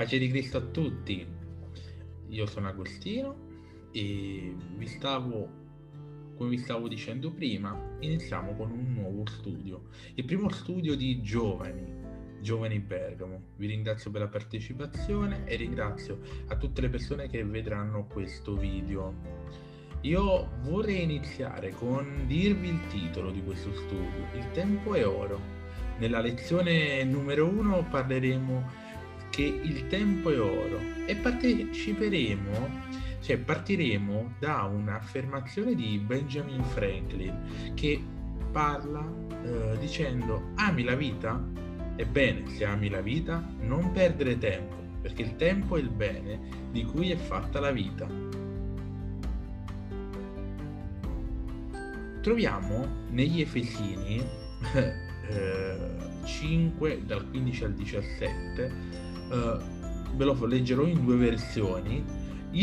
Pace di Cristo a tutti, io sono Agostino e vi stavo, come vi stavo dicendo prima, iniziamo con un nuovo studio, il primo studio di giovani, Giovani Bergamo. Vi ringrazio per la partecipazione e ringrazio a tutte le persone che vedranno questo video. Io vorrei iniziare con dirvi il titolo di questo studio, Il tempo è oro. Nella lezione numero uno parleremo che il tempo è oro e parteciperemo, cioè partiremo da un'affermazione di Benjamin Franklin che parla eh, dicendo ami la vita? Ebbene, se ami la vita, non perdere tempo, perché il tempo è il bene di cui è fatta la vita. Troviamo negli Efesini eh, 5 dal 15 al 17 uh, ve lo leggerò in due versioni.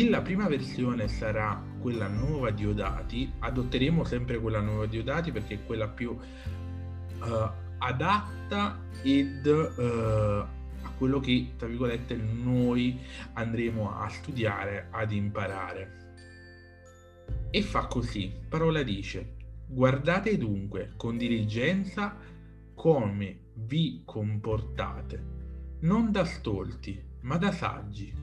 La prima versione sarà quella nuova di Odati, adotteremo sempre quella nuova di Odati perché è quella più uh, adatta ed uh, a quello che, tra virgolette, noi andremo a studiare, ad imparare. E fa così, parola dice, guardate dunque con diligenza come vi comportate non da stolti, ma da saggi,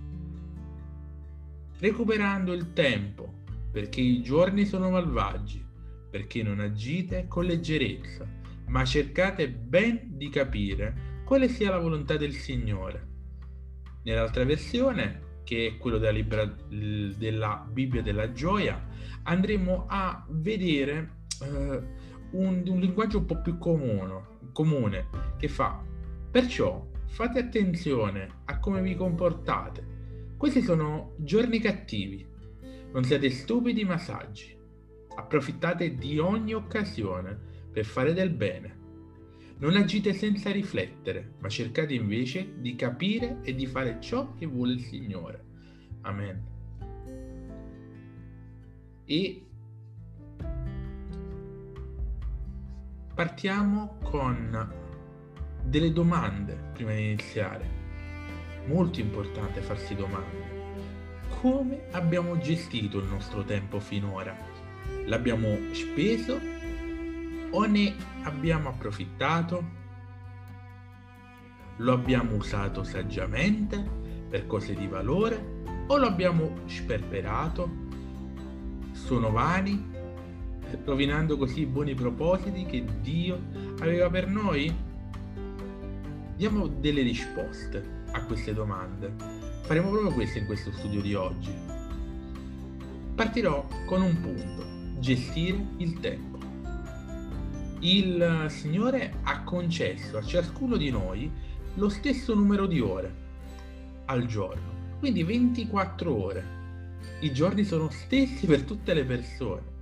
recuperando il tempo, perché i giorni sono malvagi, perché non agite con leggerezza, ma cercate ben di capire quale sia la volontà del Signore. Nell'altra versione, che è quello della, libra, della Bibbia della gioia, andremo a vedere eh, un, un linguaggio un po' più comune, comune che fa perciò Fate attenzione a come vi comportate. Questi sono giorni cattivi. Non siate stupidi ma saggi. Approfittate di ogni occasione per fare del bene. Non agite senza riflettere, ma cercate invece di capire e di fare ciò che vuole il Signore. Amen. E partiamo con delle domande prima di iniziare. Molto importante farsi domande. Come abbiamo gestito il nostro tempo finora? L'abbiamo speso o ne abbiamo approfittato? Lo abbiamo usato saggiamente per cose di valore o lo abbiamo sperperato? Sono vani, rovinando così i buoni propositi che Dio aveva per noi? Diamo delle risposte a queste domande. Faremo proprio questo in questo studio di oggi. Partirò con un punto, gestire il tempo. Il Signore ha concesso a ciascuno di noi lo stesso numero di ore al giorno, quindi 24 ore. I giorni sono stessi per tutte le persone.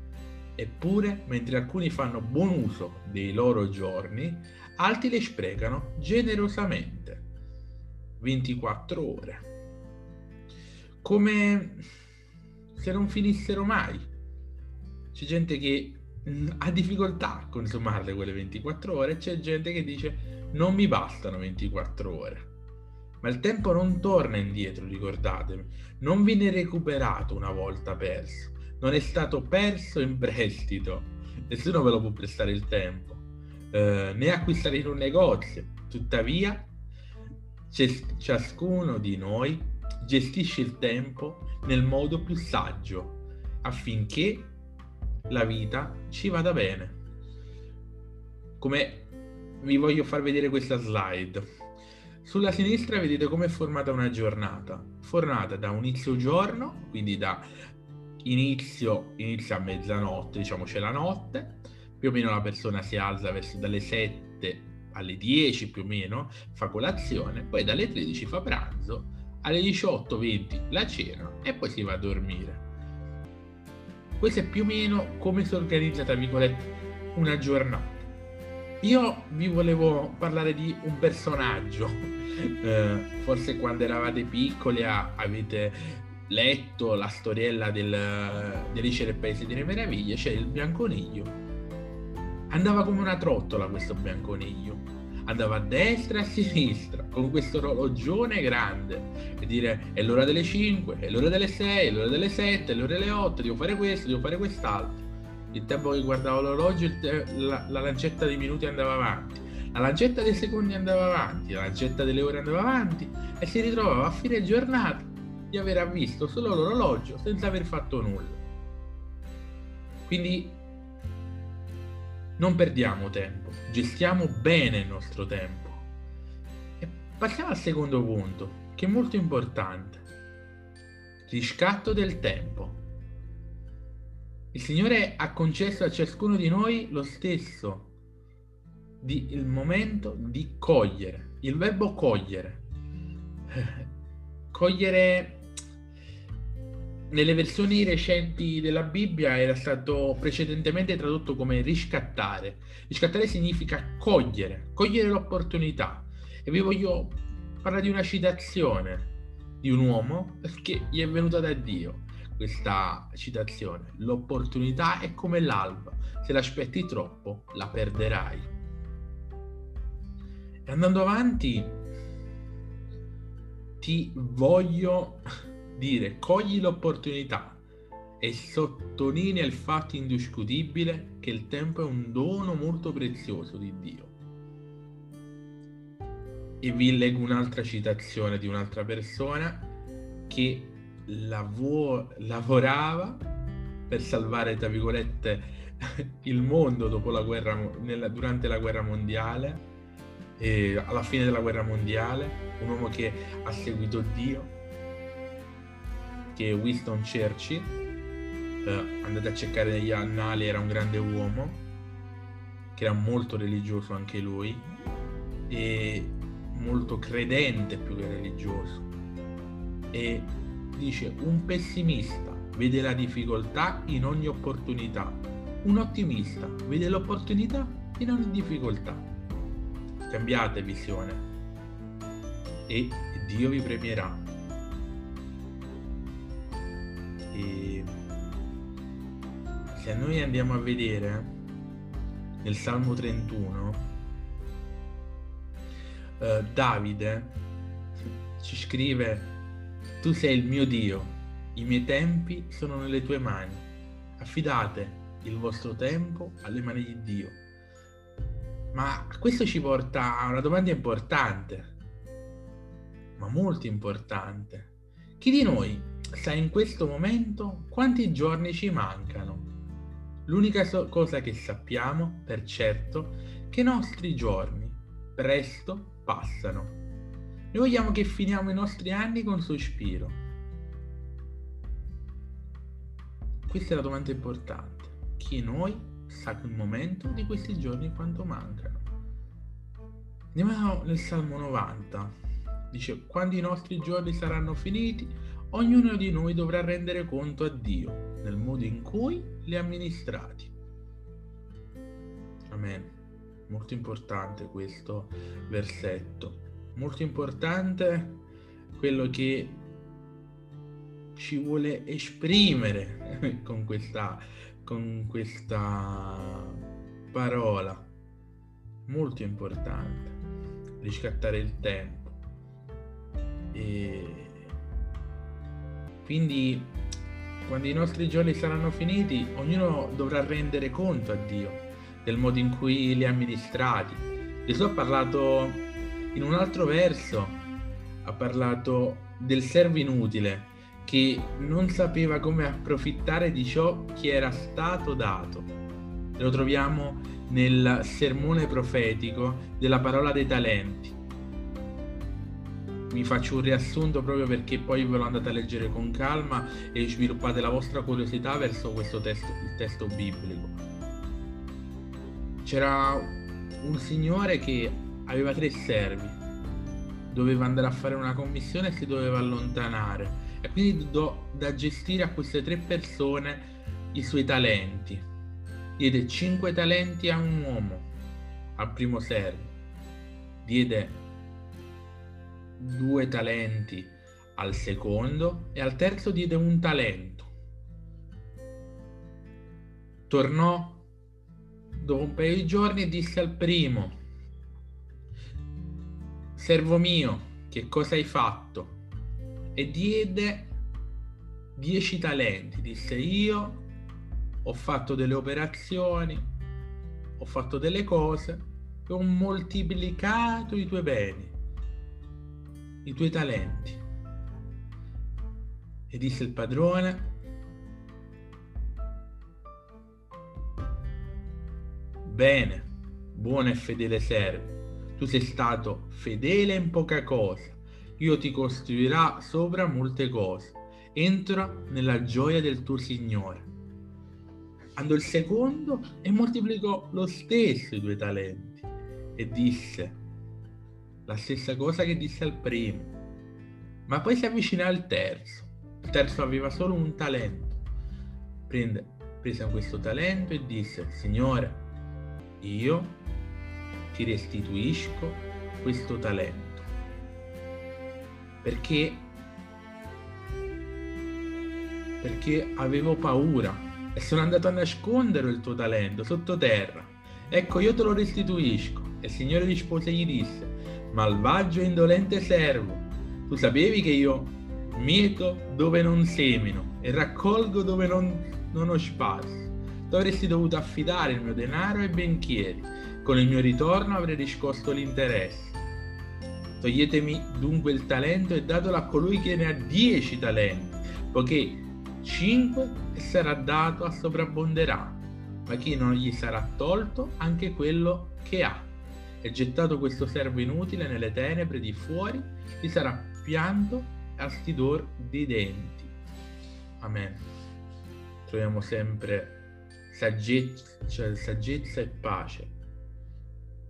Eppure, mentre alcuni fanno buon uso dei loro giorni, altri le sprecano generosamente. 24 ore. Come se non finissero mai. C'è gente che mm, ha difficoltà a consumarle quelle 24 ore, c'è gente che dice non mi bastano 24 ore. Ma il tempo non torna indietro, ricordatevi, non viene recuperato una volta perso, non è stato perso in prestito, nessuno ve lo può prestare il tempo eh, né acquistare in un negozio. Tuttavia, ciascuno di noi gestisce il tempo nel modo più saggio affinché la vita ci vada bene. Come vi voglio far vedere questa slide. Sulla sinistra vedete come è formata una giornata, formata da un inizio giorno, quindi da inizio, inizio a mezzanotte, diciamo c'è la notte, più o meno la persona si alza verso dalle 7 alle 10 più o meno, fa colazione, poi dalle 13 fa pranzo, alle 18-20 la cena e poi si va a dormire. Questo è più o meno come si organizza, tra virgolette, una giornata. Io vi volevo parlare di un personaggio, eh, forse quando eravate piccoli avete letto la storiella del, dell'Alice del Paese delle Meraviglie, c'è il bianconiglio andava come una trottola questo bianconiglio. andava a destra e a sinistra con questo orologione grande e dire è l'ora delle 5, è l'ora delle 6, è l'ora delle 7, è l'ora delle 8, devo fare questo, devo fare quest'altro. Il tempo che guardavo l'orologio, la, la lancetta dei minuti andava avanti, la lancetta dei secondi andava avanti, la lancetta delle ore andava avanti e si ritrovava a fine giornata di aver visto solo l'orologio senza aver fatto nulla. Quindi non perdiamo tempo, gestiamo bene il nostro tempo. E passiamo al secondo punto, che è molto importante. Riscatto del tempo. Il Signore ha concesso a ciascuno di noi lo stesso di, il momento di cogliere. Il verbo cogliere. Cogliere nelle versioni recenti della Bibbia era stato precedentemente tradotto come riscattare. Riscattare significa cogliere, cogliere l'opportunità. E vi voglio parlare di una citazione di un uomo che gli è venuta da Dio. Questa citazione, l'opportunità è come l'alba, se l'aspetti troppo la perderai. E andando avanti, ti voglio dire cogli l'opportunità e sottolinea il fatto indiscutibile che il tempo è un dono molto prezioso di Dio. E vi leggo un'altra citazione di un'altra persona che lav- lavorava per salvare, tra virgolette, il mondo dopo la guerra, nella, durante la guerra mondiale, e alla fine della guerra mondiale, un uomo che ha seguito Dio che è Winston Churchill, eh, andate a cercare negli annali, era un grande uomo, che era molto religioso anche lui, e molto credente più che religioso. E dice, un pessimista vede la difficoltà in ogni opportunità, un ottimista vede l'opportunità in ogni difficoltà. Cambiate visione e Dio vi premierà. E se noi andiamo a vedere nel Salmo 31, eh, Davide ci scrive, tu sei il mio Dio, i miei tempi sono nelle tue mani, affidate il vostro tempo alle mani di Dio. Ma questo ci porta a una domanda importante, ma molto importante. Chi di noi sa in questo momento quanti giorni ci mancano. L'unica so- cosa che sappiamo, per certo, che i nostri giorni presto passano. Noi vogliamo che finiamo i nostri anni con sospiro. Questa è la domanda importante. Chi noi sa il momento di questi giorni quanto mancano? Andiamo nel Salmo 90. Dice, quando i nostri giorni saranno finiti, ognuno di noi dovrà rendere conto a Dio nel modo in cui li ha amministrati. Amen. Molto importante questo versetto. Molto importante quello che ci vuole esprimere con questa, con questa parola. Molto importante. Riscattare il tempo. E quindi quando i nostri giorni saranno finiti, ognuno dovrà rendere conto a Dio del modo in cui li ha amministrati. Gesù ha parlato in un altro verso, ha parlato del servo inutile che non sapeva come approfittare di ciò che era stato dato. Lo troviamo nel sermone profetico della parola dei talenti vi faccio un riassunto proprio perché poi ve lo andate a leggere con calma e sviluppate la vostra curiosità verso questo testo, il testo biblico. C'era un signore che aveva tre servi, doveva andare a fare una commissione e si doveva allontanare e quindi do, da gestire a queste tre persone i suoi talenti. Diede cinque talenti a un uomo, al primo servo, diede due talenti al secondo e al terzo diede un talento. Tornò dopo un paio di giorni e disse al primo, servo mio, che cosa hai fatto? E diede dieci talenti. Disse io ho fatto delle operazioni, ho fatto delle cose e ho moltiplicato i tuoi beni, i tuoi talenti. E disse il padrone, bene, buono e fedele servo, tu sei stato fedele in poca cosa, io ti costruirò sopra molte cose, entra nella gioia del tuo Signore. Andò il secondo e moltiplicò lo stesso i due talenti e disse la stessa cosa che disse al primo, ma poi si avvicina al terzo il terzo aveva solo un talento. Prende, prese questo talento e disse, Signore, io ti restituisco questo talento. Perché, perché avevo paura e sono andato a nascondere il tuo talento sottoterra. Ecco, io te lo restituisco. E il Signore rispose e gli disse, malvagio e indolente servo, tu sapevi che io mieto dove non semino e raccolgo dove non, non ho sparso. Tu avresti dovuto affidare il mio denaro ai banchieri, con il mio ritorno avrei riscosso l'interesse. Toglietemi dunque il talento e datelo a colui che ne ha dieci talenti, poiché cinque sarà dato a sovrabbonderà, ma chi non gli sarà tolto anche quello che ha. E gettato questo servo inutile nelle tenebre di fuori, gli sarà pianto astidor dei denti. Amen. Troviamo sempre saggezza, cioè saggezza e pace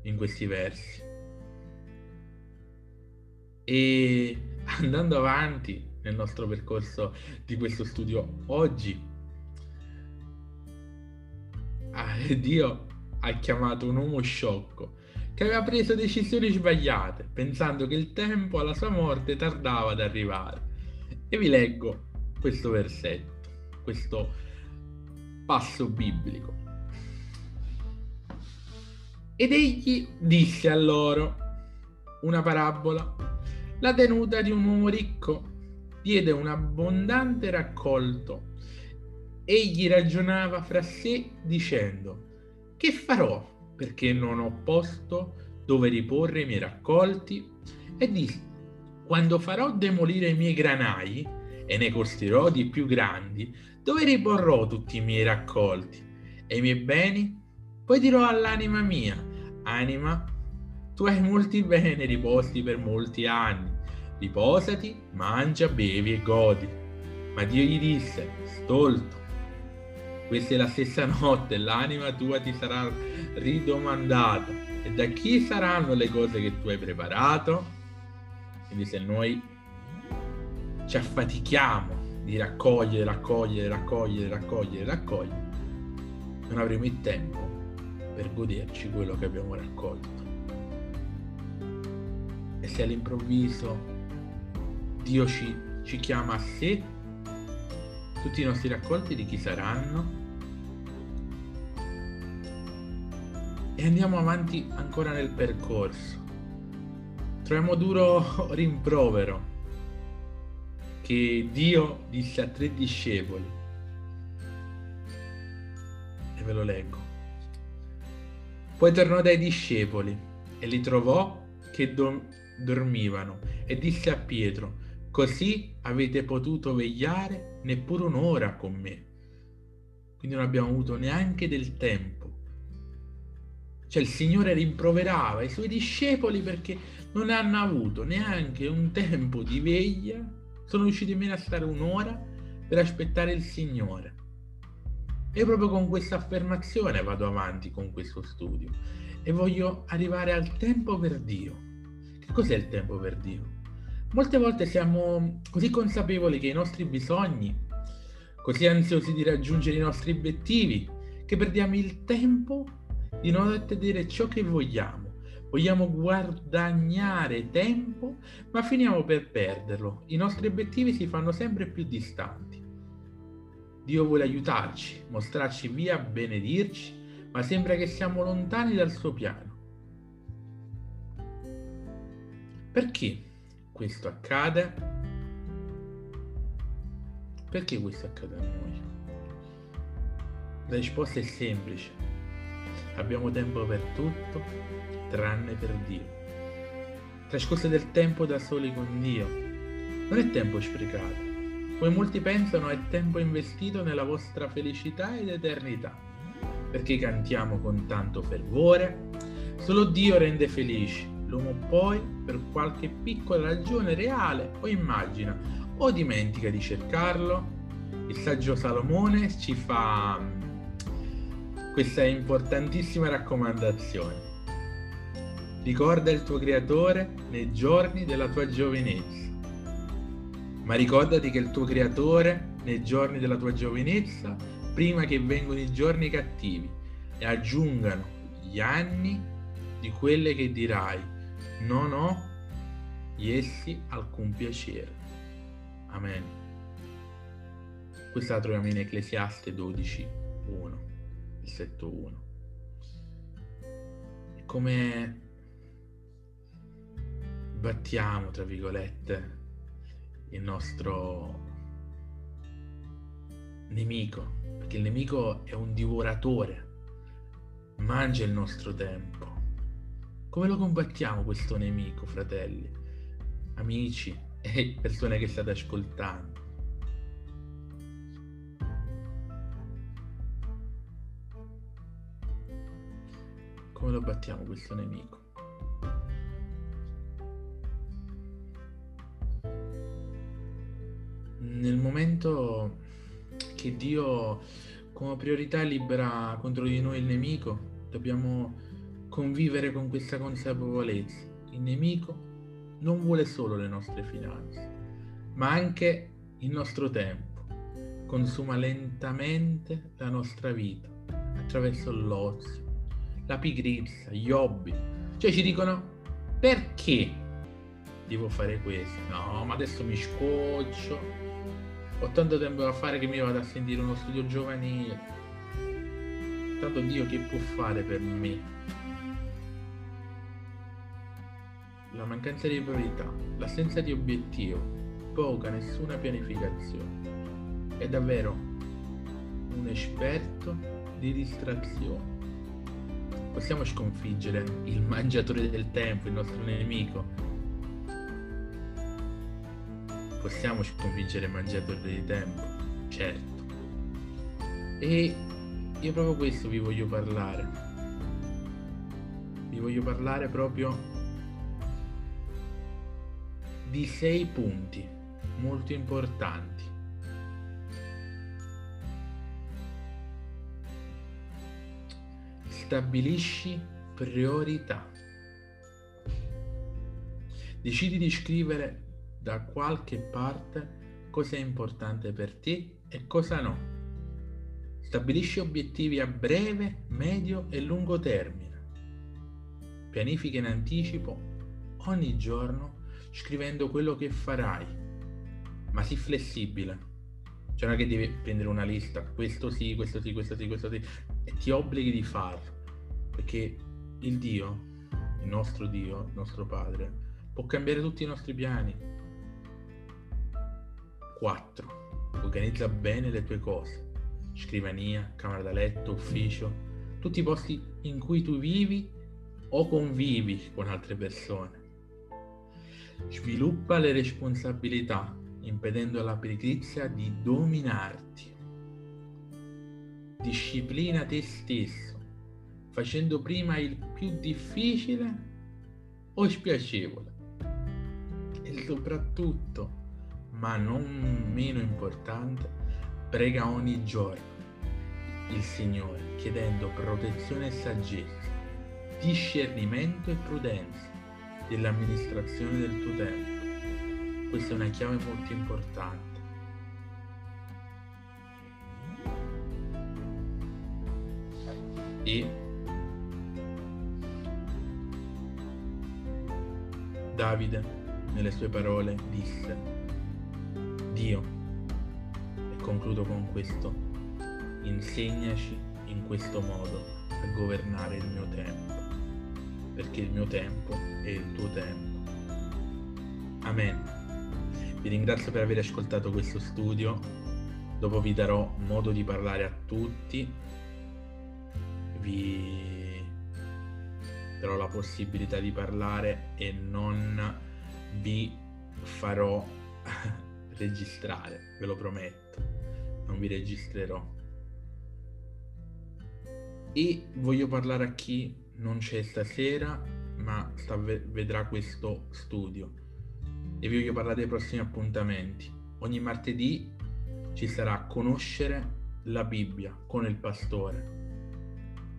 in questi versi. E andando avanti nel nostro percorso di questo studio oggi, ah, Dio ha chiamato un uomo sciocco che aveva preso decisioni sbagliate, pensando che il tempo alla sua morte tardava ad arrivare. E vi leggo questo versetto, questo passo biblico. Ed egli disse a loro una parabola. La tenuta di un uomo ricco diede un abbondante raccolto. Egli ragionava fra sé dicendo, che farò perché non ho posto dove riporre i miei raccolti. E disse quando farò demolire i miei granai e ne costruirò di più grandi dove riporrò tutti i miei raccolti? E i miei beni? Poi dirò all'anima mia anima tu hai molti beni riposti per molti anni. Riposati mangia bevi e godi. Ma Dio gli disse stolto. Questa è la stessa notte, l'anima tua ti sarà ridomandata. E da chi saranno le cose che tu hai preparato? Quindi se noi ci affatichiamo di raccogliere, raccogliere, raccogliere, raccogliere, raccogliere, non avremo il tempo per goderci quello che abbiamo raccolto. E se all'improvviso Dio ci, ci chiama a sé, tutti i nostri raccolti di chi saranno? E andiamo avanti ancora nel percorso. Troviamo duro rimprovero che Dio disse a tre discepoli. E ve lo leggo. Poi tornò dai discepoli e li trovò che do- dormivano e disse a Pietro, così avete potuto vegliare neppure un'ora con me. Quindi non abbiamo avuto neanche del tempo cioè il Signore rimproverava i suoi discepoli perché non hanno avuto neanche un tempo di veglia, sono riusciti meno a stare un'ora per aspettare il Signore. E proprio con questa affermazione vado avanti con questo studio e voglio arrivare al tempo per Dio. Che cos'è il tempo per Dio? Molte volte siamo così consapevoli che i nostri bisogni, così ansiosi di raggiungere i nostri obiettivi, che perdiamo il tempo di non ottenere ciò che vogliamo. Vogliamo guadagnare tempo, ma finiamo per perderlo. I nostri obiettivi si fanno sempre più distanti. Dio vuole aiutarci, mostrarci via, benedirci, ma sembra che siamo lontani dal suo piano. Perché questo accade? Perché questo accade a noi? La risposta è semplice. Abbiamo tempo per tutto, tranne per Dio. Trascorse del tempo da soli con Dio. Non è tempo sprecato. Come molti pensano è tempo investito nella vostra felicità ed eternità. Perché cantiamo con tanto fervore? Solo Dio rende felici. L'uomo poi, per qualche piccola ragione reale o immagina, o dimentica di cercarlo, il saggio Salomone ci fa questa importantissima raccomandazione. Ricorda il tuo creatore nei giorni della tua giovinezza. Ma ricordati che il tuo creatore nei giorni della tua giovinezza, prima che vengano i giorni cattivi e aggiungano gli anni di quelle che dirai, non ho essi alcun piacere. Amen. Questa la troviamo in Ecclesiaste 12, 1, versetto 1. Come battiamo, tra virgolette, il nostro nemico, perché il nemico è un divoratore, mangia il nostro tempo. Come lo combattiamo questo nemico, fratelli, amici e persone che state ascoltando? Come lo battiamo questo nemico? nel momento che Dio come priorità libera contro di noi il nemico, dobbiamo convivere con questa consapevolezza. Il nemico non vuole solo le nostre finanze, ma anche il nostro tempo. Consuma lentamente la nostra vita attraverso l'ozio, la pigrizia, gli hobby. Cioè ci dicono perché devo fare questo? No, ma adesso mi scoccio, ho tanto tempo da fare che mi vado a sentire uno studio giovanile. Tanto Dio che può fare per me? La mancanza di priorità, l'assenza di obiettivo, poca, nessuna pianificazione. È davvero un esperto di distrazione. Possiamo sconfiggere il mangiatore del tempo, il nostro nemico, possiamo sconfiggere il mangiatore di tempo, certo. E io proprio questo vi voglio parlare. Vi voglio parlare proprio di sei punti molto importanti. Stabilisci priorità. Decidi di scrivere da qualche parte cosa è importante per te e cosa no. Stabilisci obiettivi a breve, medio e lungo termine. Pianifica in anticipo ogni giorno scrivendo quello che farai, ma sii flessibile. Cioè non è che devi prendere una lista, questo sì, questo sì, questo sì, questo sì, e ti obblighi di farlo. Perché il Dio, il nostro Dio, il nostro Padre, può cambiare tutti i nostri piani, 4. Organizza bene le tue cose. Scrivania, camera da letto, ufficio, tutti i posti in cui tu vivi o convivi con altre persone. Sviluppa le responsabilità, impedendo alla pigrizia di dominarti. Disciplina te stesso, facendo prima il più difficile o spiacevole. E soprattutto ma non meno importante, prega ogni giorno il Signore chiedendo protezione e saggezza, discernimento e prudenza dell'amministrazione del tuo tempo. Questa è una chiave molto importante. E Davide, nelle sue parole, disse, Dio, e concludo con questo, insegnaci in questo modo a governare il mio tempo, perché il mio tempo è il tuo tempo Amen. Vi ringrazio per aver ascoltato questo studio. Dopo vi darò modo di parlare a tutti. Vi darò la possibilità di parlare e non vi farò registrare, ve lo prometto. Non vi registrerò. E voglio parlare a chi non c'è stasera, ma sta, vedrà questo studio. E vi voglio parlare dei prossimi appuntamenti. Ogni martedì ci sarà Conoscere la Bibbia con il pastore.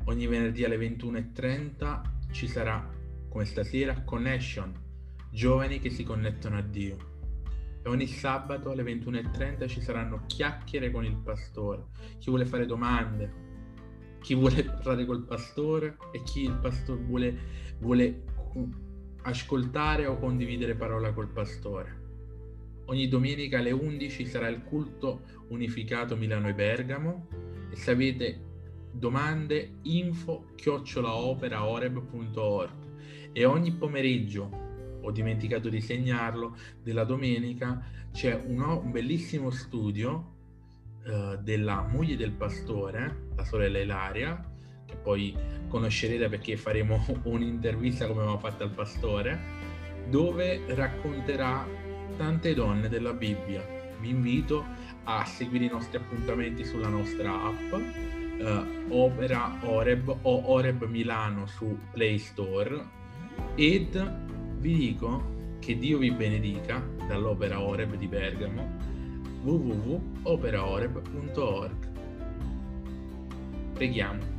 Ogni venerdì alle 21.30 ci sarà, come stasera, Connection, giovani che si connettono a Dio. E ogni sabato alle 21.30 ci saranno chiacchiere con il pastore. Chi vuole fare domande, chi vuole parlare col pastore e chi il pastore vuole, vuole ascoltare o condividere parola col pastore. Ogni domenica alle 11 sarà il culto unificato Milano e Bergamo e se avete domande info chiocciolaoperaoreb.org e ogni pomeriggio ho dimenticato di segnarlo della domenica c'è un, bellissimo studio uh, della moglie del pastore la sorella Ilaria, che poi conoscerete perché faremo un'intervista come abbiamo fatto al pastore, dove racconterà tante donne della Bibbia. Vi invito a seguire i nostri appuntamenti sulla nostra app, eh, Opera Oreb o Oreb Milano su Play Store ed vi dico che Dio vi benedica dall'Opera Oreb di Bergamo www.operaoreb.org Preghiamo.